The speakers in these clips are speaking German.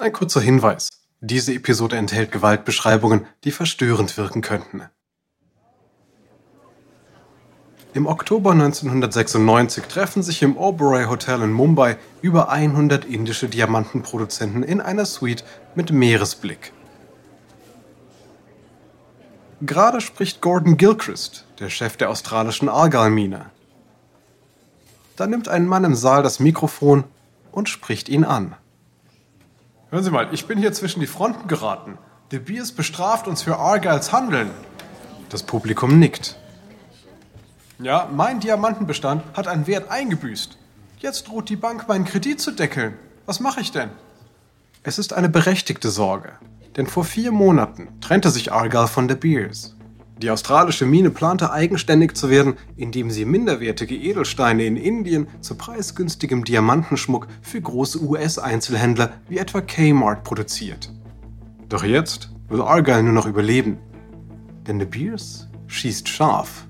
Ein kurzer Hinweis. Diese Episode enthält Gewaltbeschreibungen, die verstörend wirken könnten. Im Oktober 1996 treffen sich im Oberoi Hotel in Mumbai über 100 indische Diamantenproduzenten in einer Suite mit Meeresblick. Gerade spricht Gordon Gilchrist, der Chef der australischen Argyle-Mine. Da nimmt ein Mann im Saal das Mikrofon und spricht ihn an. Hören Sie mal, ich bin hier zwischen die Fronten geraten. De Beers bestraft uns für Argyles Handeln. Das Publikum nickt. Ja, mein Diamantenbestand hat einen Wert eingebüßt. Jetzt droht die Bank meinen Kredit zu deckeln. Was mache ich denn? Es ist eine berechtigte Sorge, denn vor vier Monaten trennte sich Argyle von De Beers. Die australische Mine plante eigenständig zu werden, indem sie minderwertige Edelsteine in Indien zu preisgünstigem Diamantenschmuck für große US-Einzelhändler wie etwa Kmart produziert. Doch jetzt will Argyle nur noch überleben. Denn De Beers schießt scharf.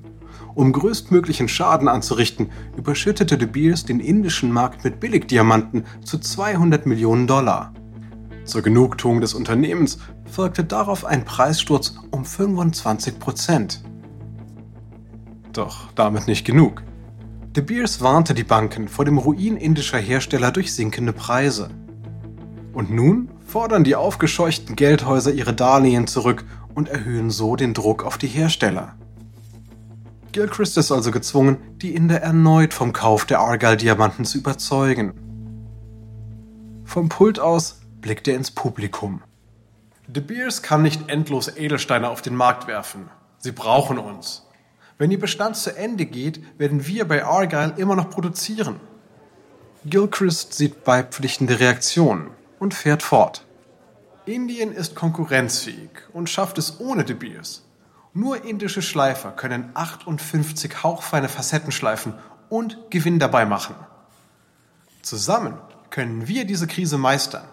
Um größtmöglichen Schaden anzurichten, überschüttete De Beers den indischen Markt mit Billigdiamanten zu 200 Millionen Dollar. Zur Genugtuung des Unternehmens folgte darauf ein Preissturz um 25 Prozent. Doch damit nicht genug. De Beers warnte die Banken vor dem Ruin indischer Hersteller durch sinkende Preise. Und nun fordern die aufgescheuchten Geldhäuser ihre Darlehen zurück und erhöhen so den Druck auf die Hersteller. Gilchrist ist also gezwungen, die Inder erneut vom Kauf der Argyle-Diamanten zu überzeugen. Vom Pult aus blickt er ins Publikum. De Beers kann nicht endlos Edelsteine auf den Markt werfen. Sie brauchen uns. Wenn Ihr Bestand zu Ende geht, werden wir bei Argyle immer noch produzieren. Gilchrist sieht beipflichtende Reaktionen und fährt fort. Indien ist konkurrenzfähig und schafft es ohne De Beers. Nur indische Schleifer können 58 hauchfeine Facetten schleifen und Gewinn dabei machen. Zusammen können wir diese Krise meistern.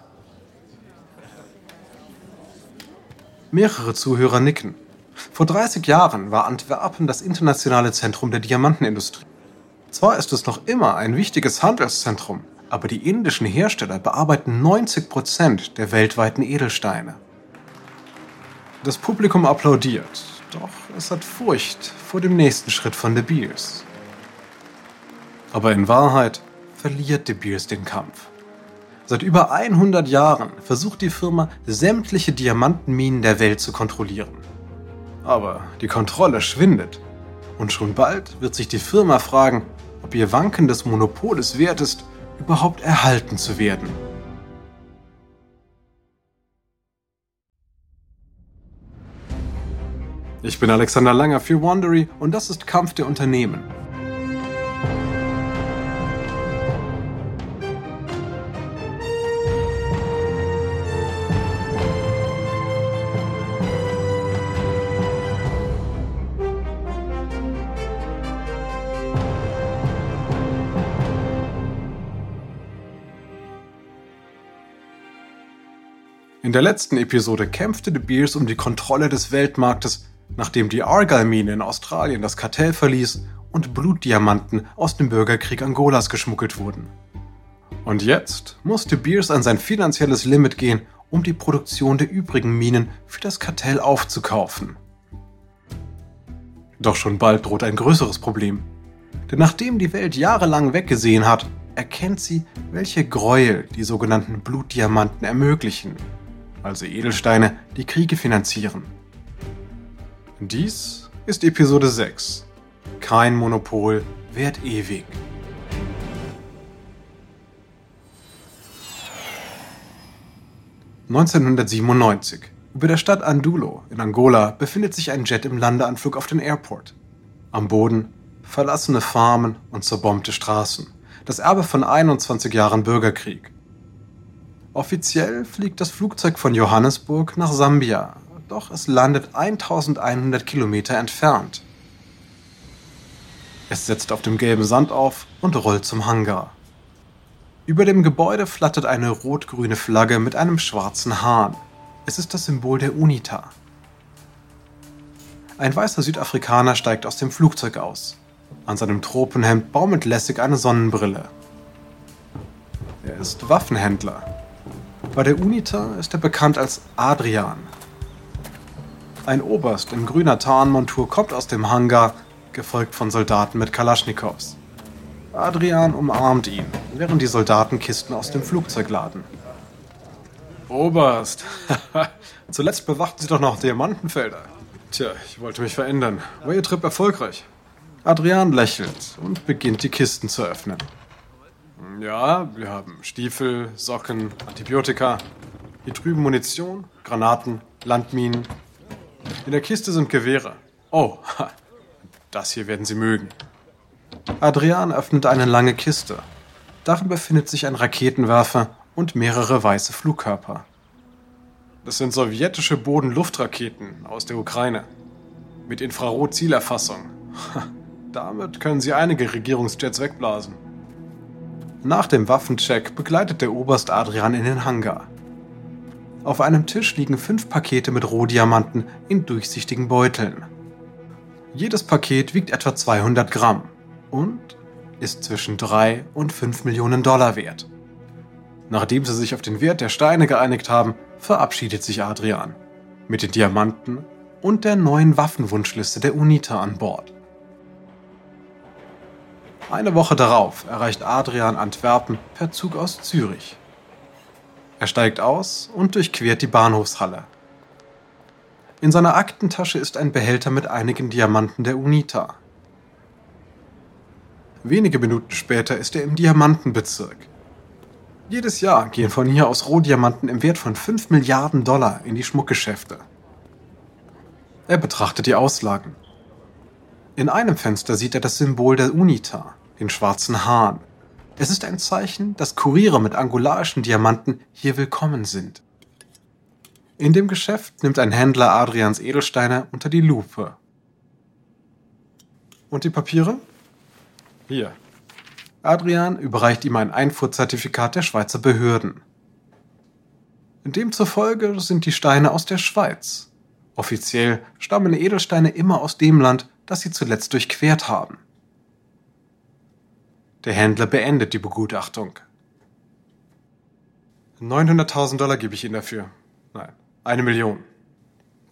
Mehrere Zuhörer nicken. Vor 30 Jahren war Antwerpen das internationale Zentrum der Diamantenindustrie. Zwar ist es noch immer ein wichtiges Handelszentrum, aber die indischen Hersteller bearbeiten 90 Prozent der weltweiten Edelsteine. Das Publikum applaudiert, doch es hat Furcht vor dem nächsten Schritt von De Beers. Aber in Wahrheit verliert De Beers den Kampf. Seit über 100 Jahren versucht die Firma, sämtliche Diamantenminen der Welt zu kontrollieren. Aber die Kontrolle schwindet. Und schon bald wird sich die Firma fragen, ob ihr wankendes Monopol es wert ist, überhaupt erhalten zu werden. Ich bin Alexander Langer für Wandery und das ist Kampf der Unternehmen. In der letzten Episode kämpfte De Beers um die Kontrolle des Weltmarktes, nachdem die Argyle-Mine in Australien das Kartell verließ und Blutdiamanten aus dem Bürgerkrieg Angolas geschmuggelt wurden. Und jetzt musste Beers an sein finanzielles Limit gehen, um die Produktion der übrigen Minen für das Kartell aufzukaufen. Doch schon bald droht ein größeres Problem. Denn nachdem die Welt jahrelang weggesehen hat, erkennt sie, welche Gräuel die sogenannten Blutdiamanten ermöglichen also Edelsteine, die Kriege finanzieren. Dies ist Episode 6. Kein Monopol währt ewig. (1997) Über der Stadt Andulo in Angola befindet sich ein Jet im Landeanflug auf den Airport. Am Boden verlassene Farmen und zerbombte Straßen. Das Erbe von 21 Jahren Bürgerkrieg. Offiziell fliegt das Flugzeug von Johannesburg nach Sambia, doch es landet 1100 Kilometer entfernt. Es setzt auf dem gelben Sand auf und rollt zum Hangar. Über dem Gebäude flattert eine rot-grüne Flagge mit einem schwarzen Hahn. Es ist das Symbol der UNITA. Ein weißer Südafrikaner steigt aus dem Flugzeug aus. An seinem Tropenhemd baumelt lässig eine Sonnenbrille. Er ist Waffenhändler Bei der UNITA ist er bekannt als Adrian. Ein Oberst in grüner Tarnmontur kommt aus dem Hangar, gefolgt von Soldaten mit Kalaschnikows. Adrian umarmt ihn, während die Soldaten Kisten aus dem Flugzeug laden. Oberst, zuletzt bewachten Sie doch noch Diamantenfelder. Tja, ich wollte mich verändern. War Ihr Trip erfolgreich? Adrian lächelt und beginnt die Kisten zu öffnen. Ja, wir haben Stiefel, Socken, Antibiotika. Hier drüben Munition, Granaten, Landminen. In der Kiste sind Gewehre. Oh, das hier werden Sie mögen. Adrian öffnet eine lange Kiste. Darin befindet sich ein Raketenwerfer und mehrere weiße Flugkörper. Das sind sowjetische Boden-Luft-Raketen aus der Ukraine. Mit Infrarot-Zielerfassung. Damit können sie einige Regierungsjets wegblasen. Nach dem Waffencheck begleitet der Oberst Adrian in den Hangar. Auf einem Tisch liegen fünf Pakete mit Rohdiamanten in durchsichtigen Beuteln. Jedes Paket wiegt etwa 200 Gramm und ist zwischen 3 und 5 Millionen Dollar wert. Nachdem sie sich auf den Wert der Steine geeinigt haben, verabschiedet sich Adrian mit den Diamanten und der neuen Waffenwunschliste der UNITA an Bord. Eine Woche darauf erreicht Adrian Antwerpen per Zug aus Zürich. Er steigt aus und durchquert die Bahnhofshalle. In seiner Aktentasche ist ein Behälter mit einigen Diamanten der UNITA. Wenige Minuten später ist er im Diamantenbezirk. Jedes Jahr gehen von hier aus Rohdiamanten im Wert von 5 Milliarden Dollar in die Schmuckgeschäfte. Er betrachtet die Auslagen. In einem Fenster sieht er das Symbol der UNITA, den schwarzen Hahn. Es ist ein Zeichen, dass Kuriere mit angularischen Diamanten hier willkommen sind. In dem Geschäft nimmt ein Händler Adrians Edelsteine unter die Lupe. Und die Papiere? Hier. Adrian überreicht ihm ein Einfuhrzertifikat der Schweizer Behörden. Demzufolge sind die Steine aus der Schweiz. Offiziell stammen Edelsteine immer aus dem Land, das sie zuletzt durchquert haben. Der Händler beendet die Begutachtung. 900.000 Dollar gebe ich Ihnen dafür. Nein, eine Million.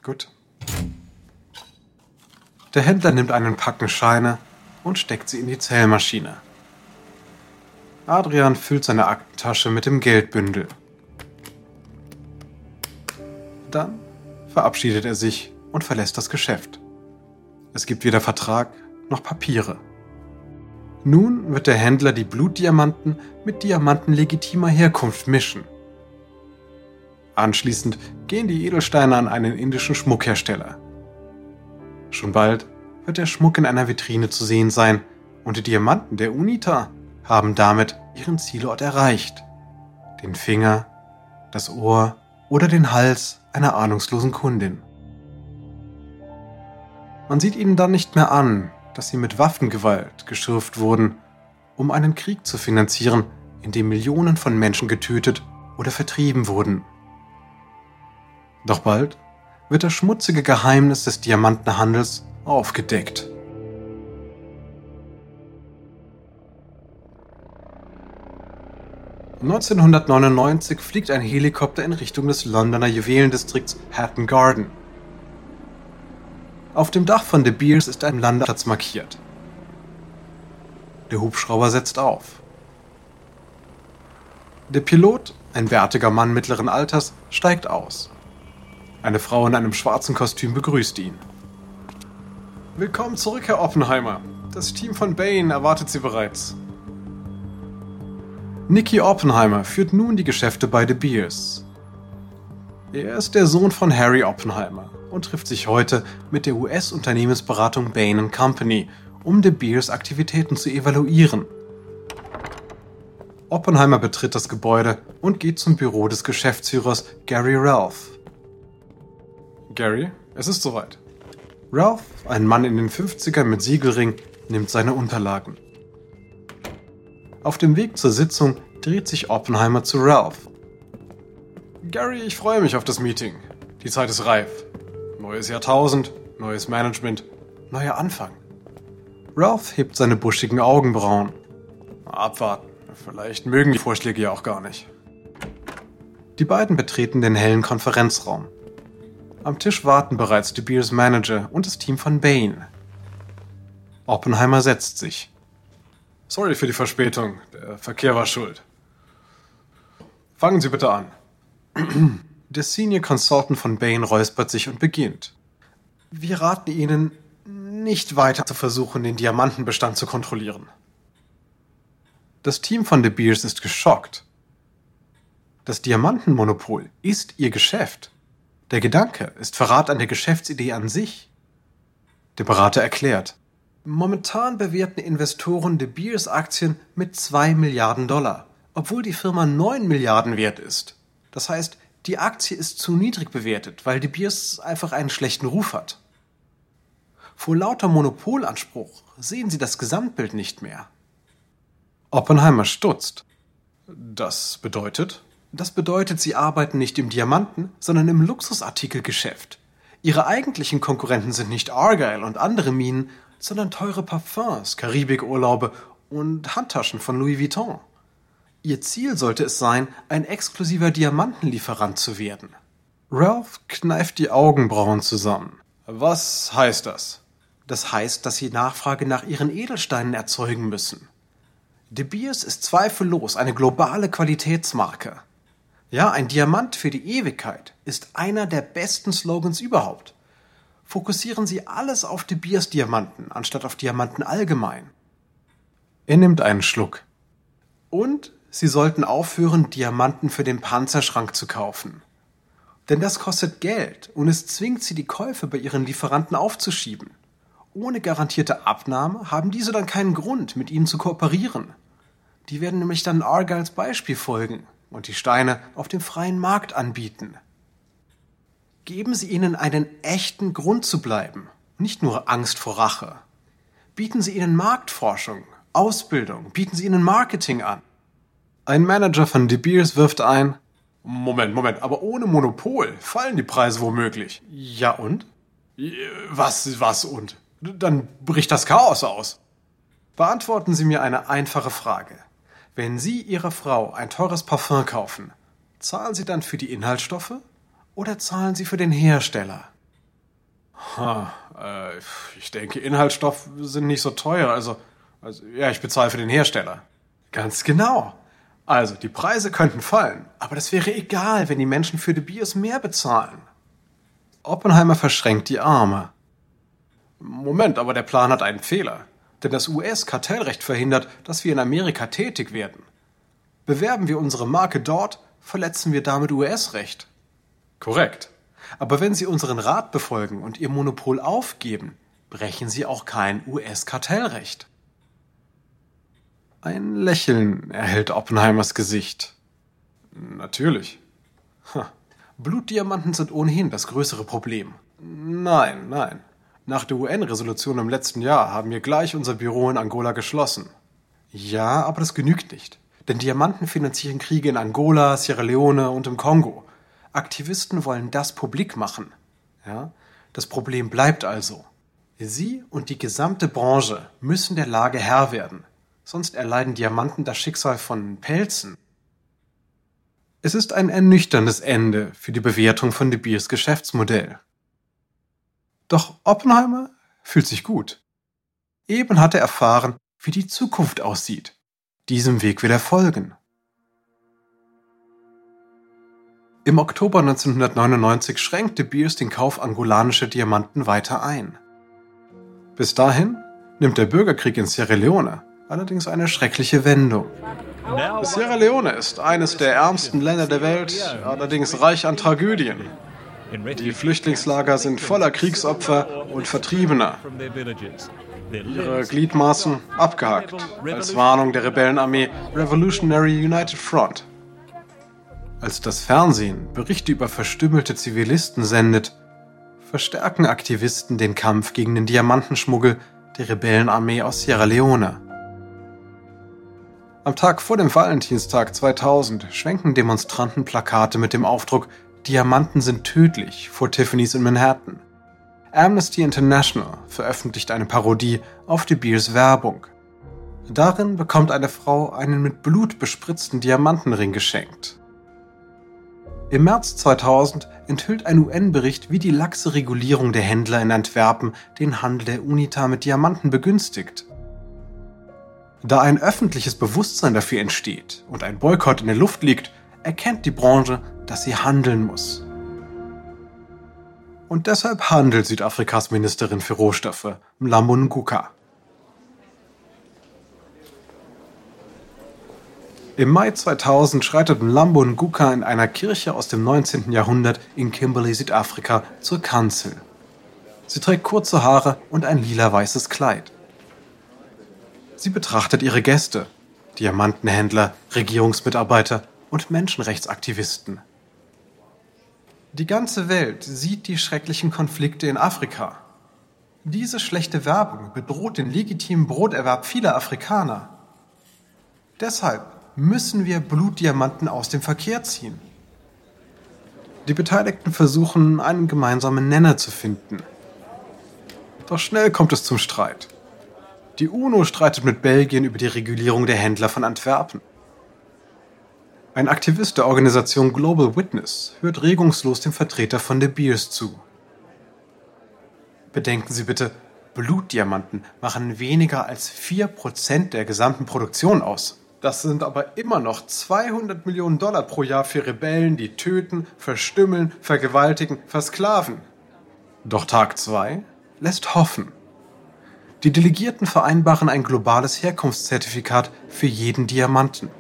Gut. Der Händler nimmt einen Packen Scheine und steckt sie in die Zählmaschine. Adrian füllt seine Aktentasche mit dem Geldbündel. Dann verabschiedet er sich und verlässt das Geschäft. Es gibt weder Vertrag noch Papiere. Nun wird der Händler die Blutdiamanten mit Diamanten legitimer Herkunft mischen. Anschließend gehen die Edelsteine an einen indischen Schmuckhersteller. Schon bald wird der Schmuck in einer Vitrine zu sehen sein und die Diamanten der UNITA haben damit ihren Zielort erreicht. Den Finger, das Ohr oder den Hals einer ahnungslosen Kundin. Man sieht ihnen dann nicht mehr an, dass sie mit Waffengewalt geschürft wurden, um einen Krieg zu finanzieren, in dem Millionen von Menschen getötet oder vertrieben wurden. Doch bald wird das schmutzige Geheimnis des Diamantenhandels aufgedeckt. 1999 fliegt ein Helikopter in Richtung des Londoner Juwelendistrikts Hatton Garden. Auf dem Dach von De Beers ist ein Landeplatz markiert. Der Hubschrauber setzt auf. Der Pilot, ein bärtiger Mann mittleren Alters, steigt aus. Eine Frau in einem schwarzen Kostüm begrüßt ihn. Willkommen zurück, Herr Oppenheimer. Das Team von Bain erwartet Sie bereits. Nicky Oppenheimer führt nun die Geschäfte bei De Beers. Er ist der Sohn von Harry Oppenheimer und trifft sich heute mit der US-Unternehmensberatung Bain Company, um De Beers Aktivitäten zu evaluieren. Oppenheimer betritt das Gebäude und geht zum Büro des Geschäftsführers Gary Ralph. Gary, es ist soweit. Ralph, ein Mann in den 50ern mit Siegelring, nimmt seine Unterlagen. Auf dem Weg zur Sitzung dreht sich Oppenheimer zu Ralph. Gary, ich freue mich auf das Meeting. Die Zeit ist reif. Neues Jahrtausend, neues Management, neuer Anfang. Ralph hebt seine buschigen Augenbrauen. Abwarten. Vielleicht mögen die Vorschläge ja auch gar nicht. Die beiden betreten den hellen Konferenzraum. Am Tisch warten bereits De Beers Manager und das Team von Bane. Oppenheimer setzt sich. Sorry für die Verspätung. Der Verkehr war schuld. Fangen Sie bitte an. Der Senior Consultant von Bain räuspert sich und beginnt. Wir raten Ihnen, nicht weiter zu versuchen, den Diamantenbestand zu kontrollieren. Das Team von De Beers ist geschockt. Das Diamantenmonopol ist ihr Geschäft. Der Gedanke ist Verrat an der Geschäftsidee an sich. Der Berater erklärt, momentan bewerten Investoren De Beers Aktien mit 2 Milliarden Dollar, obwohl die Firma 9 Milliarden wert ist. Das heißt, die Aktie ist zu niedrig bewertet, weil De Beers einfach einen schlechten Ruf hat. Vor lauter Monopolanspruch sehen sie das Gesamtbild nicht mehr. Oppenheimer stutzt. Das bedeutet? Das bedeutet, sie arbeiten nicht im Diamanten, sondern im Luxusartikelgeschäft. Ihre eigentlichen Konkurrenten sind nicht Argyle und andere Minen, sondern teure Parfums, Karibikurlaube und Handtaschen von Louis Vuitton. Ihr Ziel sollte es sein, ein exklusiver Diamantenlieferant zu werden. Ralph kneift die Augenbrauen zusammen. Was heißt das? Das heißt, dass sie Nachfrage nach ihren Edelsteinen erzeugen müssen. De Beers ist zweifellos eine globale Qualitätsmarke. Ja, ein Diamant für die Ewigkeit ist einer der besten Slogans überhaupt. Fokussieren Sie alles auf De Beers Diamanten, anstatt auf Diamanten allgemein. Er nimmt einen Schluck. Und Sie sollten aufhören, Diamanten für den Panzerschrank zu kaufen. Denn das kostet Geld und es zwingt Sie, die Käufe bei Ihren Lieferanten aufzuschieben. Ohne garantierte Abnahme haben diese dann keinen Grund, mit ihnen zu kooperieren. Die werden nämlich dann Argyles Beispiel folgen und die Steine auf dem freien Markt anbieten. Geben Sie ihnen einen echten Grund zu bleiben, nicht nur Angst vor Rache. Bieten Sie ihnen Marktforschung, Ausbildung, bieten Sie ihnen Marketing an. Ein Manager von De Beers wirft ein, Moment, Moment, aber ohne Monopol fallen die Preise womöglich. Ja und? Was, was und? Dann bricht das Chaos aus. Beantworten Sie mir eine einfache Frage. Wenn Sie Ihrer Frau ein teures Parfum kaufen, zahlen Sie dann für die Inhaltsstoffe oder zahlen Sie für den Hersteller? Ha, äh, ich denke, Inhaltsstoffe sind nicht so teuer, also, also ja, ich bezahle für den Hersteller. Ganz genau. Also, die Preise könnten fallen, aber das wäre egal, wenn die Menschen für Biers mehr bezahlen. Oppenheimer verschränkt die Arme. Moment, aber der Plan hat einen Fehler. Denn das US-Kartellrecht verhindert, dass wir in Amerika tätig werden. Bewerben wir unsere Marke dort, verletzen wir damit US-Recht. Korrekt. Aber wenn Sie unseren Rat befolgen und Ihr Monopol aufgeben, brechen Sie auch kein US-Kartellrecht. Ein Lächeln erhält Oppenheimers Gesicht. Natürlich. Blutdiamanten sind ohnehin das größere Problem. Nein, nein. Nach der UN-Resolution im letzten Jahr haben wir gleich unser Büro in Angola geschlossen. Ja, aber das genügt nicht. Denn Diamanten finanzieren Kriege in Angola, Sierra Leone und im Kongo. Aktivisten wollen das publik machen. Ja? Das Problem bleibt also. Sie und die gesamte Branche müssen der Lage Herr werden. Sonst erleiden Diamanten das Schicksal von Pelzen. Es ist ein ernüchterndes Ende für die Bewertung von De Beers Geschäftsmodell. Doch Oppenheimer fühlt sich gut. Eben hat er erfahren, wie die Zukunft aussieht. Diesem Weg will er folgen. Im Oktober 1999 schränkte Beers den Kauf angolanischer Diamanten weiter ein. Bis dahin nimmt der Bürgerkrieg in Sierra Leone allerdings eine schreckliche Wendung. Sierra Leone ist eines der ärmsten Länder der Welt, allerdings reich an Tragödien. Die Flüchtlingslager sind voller Kriegsopfer und Vertriebener. Ihre Gliedmaßen abgehackt, als Warnung der Rebellenarmee Revolutionary United Front. Als das Fernsehen Berichte über verstümmelte Zivilisten sendet, verstärken Aktivisten den Kampf gegen den Diamantenschmuggel der Rebellenarmee aus Sierra Leone. Am Tag vor dem Valentinstag 2000 schwenken Demonstranten Plakate mit dem Aufdruck Diamanten sind tödlich vor Tiffany's in Manhattan. Amnesty International veröffentlicht eine Parodie auf De Beers Werbung. Darin bekommt eine Frau einen mit Blut bespritzten Diamantenring geschenkt. Im März 2000 enthüllt ein UN-Bericht, wie die laxe Regulierung der Händler in Antwerpen den Handel der UNITA mit Diamanten begünstigt. Da ein öffentliches Bewusstsein dafür entsteht und ein Boykott in der Luft liegt, erkennt die Branche, dass sie handeln muss. Und deshalb handelt Südafrikas Ministerin für Rohstoffe, Mlambo Nguka. Im Mai 2000 schreitet Mlambo Nguka in einer Kirche aus dem 19. Jahrhundert in Kimberley, Südafrika, zur Kanzel. Sie trägt kurze Haare und ein lila-weißes Kleid. Sie betrachtet ihre Gäste, Diamantenhändler, Regierungsmitarbeiter und Menschenrechtsaktivisten. Die ganze Welt sieht die schrecklichen Konflikte in Afrika. Diese schlechte Werbung bedroht den legitimen Broterwerb vieler Afrikaner. Deshalb müssen wir Blutdiamanten aus dem Verkehr ziehen. Die Beteiligten versuchen, einen gemeinsamen Nenner zu finden. Doch schnell kommt es zum Streit. Die UNO streitet mit Belgien über die Regulierung der Händler von Antwerpen. Ein Aktivist der Organisation Global Witness hört regungslos dem Vertreter von De Beers zu. Bedenken Sie bitte, Blutdiamanten machen weniger als 4% der gesamten Produktion aus. Das sind aber immer noch 200 Millionen Dollar pro Jahr für Rebellen, die töten, verstümmeln, vergewaltigen, versklaven. Doch Tag 2 lässt hoffen. Die Delegierten vereinbaren ein globales Herkunftszertifikat für jeden Diamanten.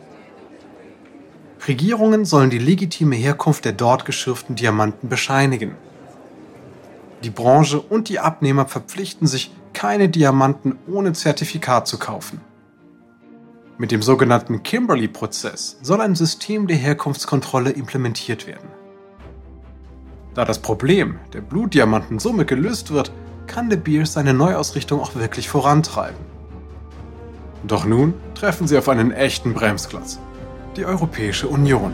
Regierungen sollen die legitime Herkunft der dort geschürften Diamanten bescheinigen. Die Branche und die Abnehmer verpflichten sich, keine Diamanten ohne Zertifikat zu kaufen. Mit dem sogenannten Kimberley-Prozess soll ein System der Herkunftskontrolle implementiert werden. Da das Problem der Blutdiamanten somit gelöst wird, kann De Beers seine Neuausrichtung auch wirklich vorantreiben. Doch nun treffen sie auf einen echten Bremsklotz, die Europäische Union.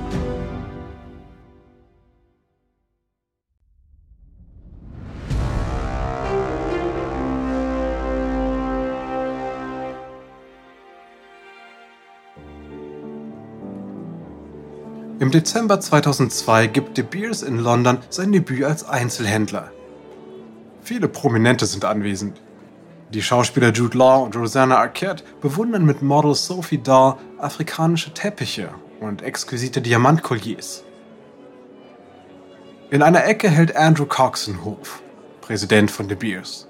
Im Dezember 2002 gibt De Beers in London sein Debüt als Einzelhändler. Viele Prominente sind anwesend. Die Schauspieler Jude Law und Rosanna Arquette bewundern mit Model Sophie Dahl afrikanische Teppiche und exquisite Diamantkolliers. In einer Ecke hält Andrew Coxon Hof, Präsident von De Beers.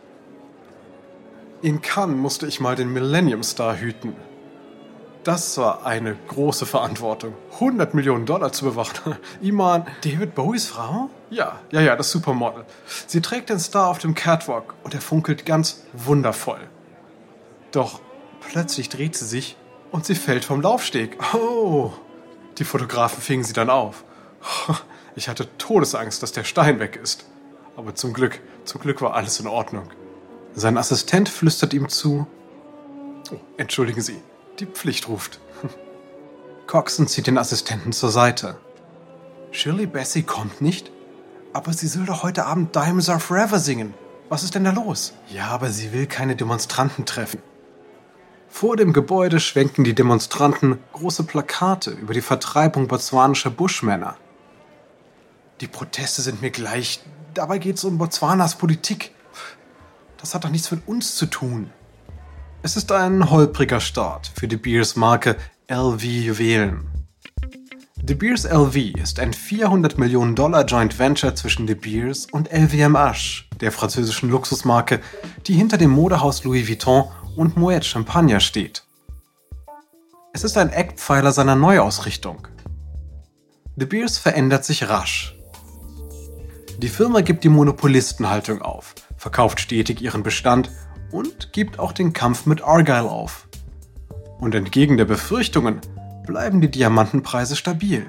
In Cannes musste ich mal den Millennium Star hüten, das war eine große Verantwortung. 100 Millionen Dollar zu bewachen. Iman, David Bowies Frau? Ja, ja, ja, das Supermodel. Sie trägt den Star auf dem Catwalk und er funkelt ganz wundervoll. Doch plötzlich dreht sie sich und sie fällt vom Laufsteg. Oh! Die Fotografen fingen sie dann auf. Ich hatte Todesangst, dass der Stein weg ist. Aber zum Glück, zum Glück war alles in Ordnung. Sein Assistent flüstert ihm zu. Oh, entschuldigen Sie, die Pflicht ruft. Coxon zieht den Assistenten zur Seite. Shirley Bessie kommt nicht? Aber sie soll doch heute Abend Diamonds Are Forever singen. Was ist denn da los? Ja, aber sie will keine Demonstranten treffen. Vor dem Gebäude schwenken die Demonstranten große Plakate über die Vertreibung botswanischer Buschmänner. Die Proteste sind mir gleich. Dabei geht es um Botswanas Politik. Das hat doch nichts mit uns zu tun. Es ist ein holpriger Start für De Beers Marke LV Juwelen. De Beers LV ist ein 400 Millionen Dollar Joint Venture zwischen De Beers und LVMH, der französischen Luxusmarke, die hinter dem Modehaus Louis Vuitton und Moet Champagner steht. Es ist ein Eckpfeiler seiner Neuausrichtung. De Beers verändert sich rasch. Die Firma gibt die Monopolistenhaltung auf, verkauft stetig ihren Bestand und gibt auch den Kampf mit Argyle auf. Und entgegen der Befürchtungen bleiben die Diamantenpreise stabil.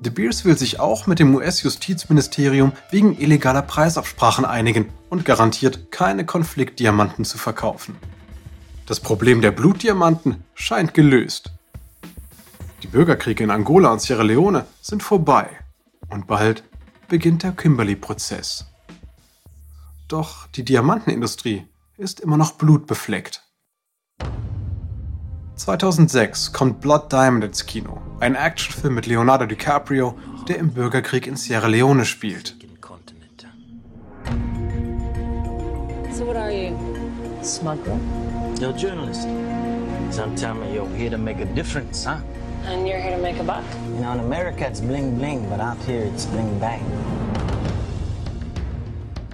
De Beers will sich auch mit dem US-Justizministerium wegen illegaler Preisabsprachen einigen und garantiert, keine Konfliktdiamanten zu verkaufen. Das Problem der Blutdiamanten scheint gelöst. Die Bürgerkriege in Angola und Sierra Leone sind vorbei und bald beginnt der Kimberley-Prozess. Doch die Diamantenindustrie ist immer noch blutbefleckt. 2006 kommt Blood Diamond ins Kino, ein Actionfilm mit Leonardo DiCaprio, der im Bürgerkrieg in Sierra Leone spielt. So what are you? Smuggler? You're a journalist. Some tell me you're here to make a difference, huh? And you're here to make a buck? You know, in America it's bling bling, but out here it's bling bang.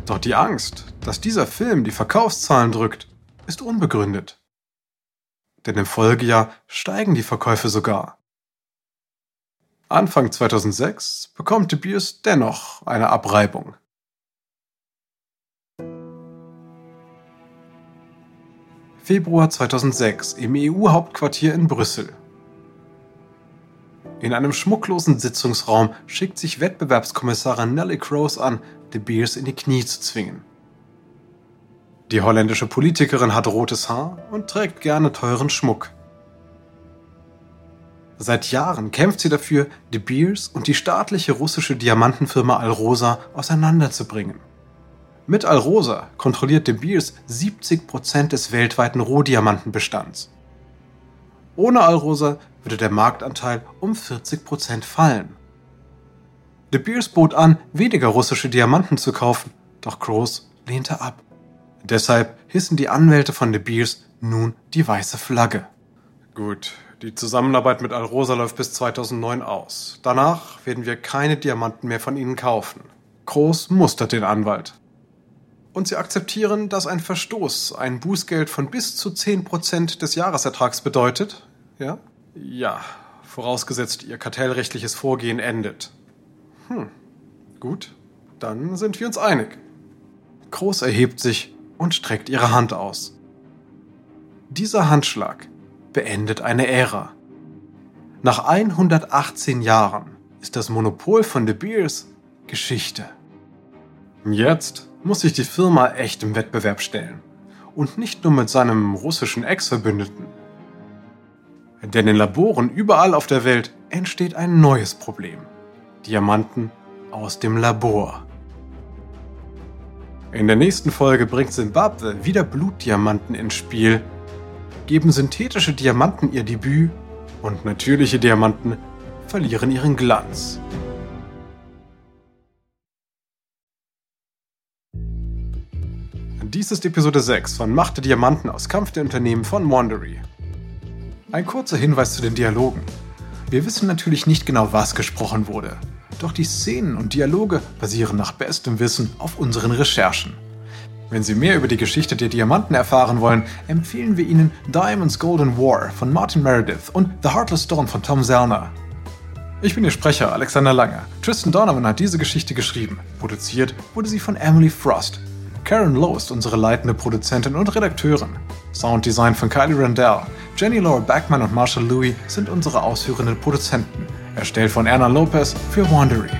Doch die Angst, dass dieser Film die Verkaufszahlen drückt, ist unbegründet. Denn im Folgejahr steigen die Verkäufe sogar. Anfang 2006 bekommt De Beers dennoch eine Abreibung. Februar 2006 im EU-Hauptquartier in Brüssel. In einem schmucklosen Sitzungsraum schickt sich Wettbewerbskommissarin Nelly Crows an, De Beers in die Knie zu zwingen. Die holländische Politikerin hat rotes Haar und trägt gerne teuren Schmuck. Seit Jahren kämpft sie dafür, De Beers und die staatliche russische Diamantenfirma Alrosa auseinanderzubringen. Mit Alrosa kontrolliert De Beers 70% des weltweiten Rohdiamantenbestands. Ohne Alrosa würde der Marktanteil um 40% fallen. De Beers bot an, weniger russische Diamanten zu kaufen, doch Gross lehnte ab. Deshalb hissen die Anwälte von De Beers nun die weiße Flagge. Gut, die Zusammenarbeit mit Alrosa läuft bis 2009 aus. Danach werden wir keine Diamanten mehr von ihnen kaufen. Groß mustert den Anwalt und sie akzeptieren, dass ein Verstoß ein Bußgeld von bis zu 10% des Jahresertrags bedeutet? Ja? Ja, vorausgesetzt ihr kartellrechtliches Vorgehen endet. Hm, gut, dann sind wir uns einig. Groß erhebt sich und streckt ihre Hand aus. Dieser Handschlag beendet eine Ära. Nach 118 Jahren ist das Monopol von De Beers Geschichte. Jetzt muss sich die Firma echt im Wettbewerb stellen. Und nicht nur mit seinem russischen Ex-Verbündeten. Denn in Laboren überall auf der Welt entsteht ein neues Problem. Diamanten aus dem Labor. In der nächsten Folge bringt Simbabwe wieder Blutdiamanten ins Spiel, geben synthetische Diamanten ihr Debüt und natürliche Diamanten verlieren ihren Glanz. Dies ist Episode 6 von Macht der Diamanten aus Kampf der Unternehmen von Wandery. Ein kurzer Hinweis zu den Dialogen. Wir wissen natürlich nicht genau, was gesprochen wurde, doch die Szenen und Dialoge basieren nach bestem Wissen auf unseren Recherchen. Wenn Sie mehr über die Geschichte der Diamanten erfahren wollen, empfehlen wir Ihnen Diamonds Golden War von Martin Meredith und The Heartless Dawn von Tom Zellner. Ich bin Ihr Sprecher, Alexander Lange. Tristan Donovan hat diese Geschichte geschrieben. Produziert wurde sie von Emily Frost. Karen Lowe ist unsere leitende Produzentin und Redakteurin. Sounddesign von Kylie Randell. Jenny Laura Backman und Marshall Louis sind unsere ausführenden Produzenten. Erstellt von Erna Lopez für Wandery.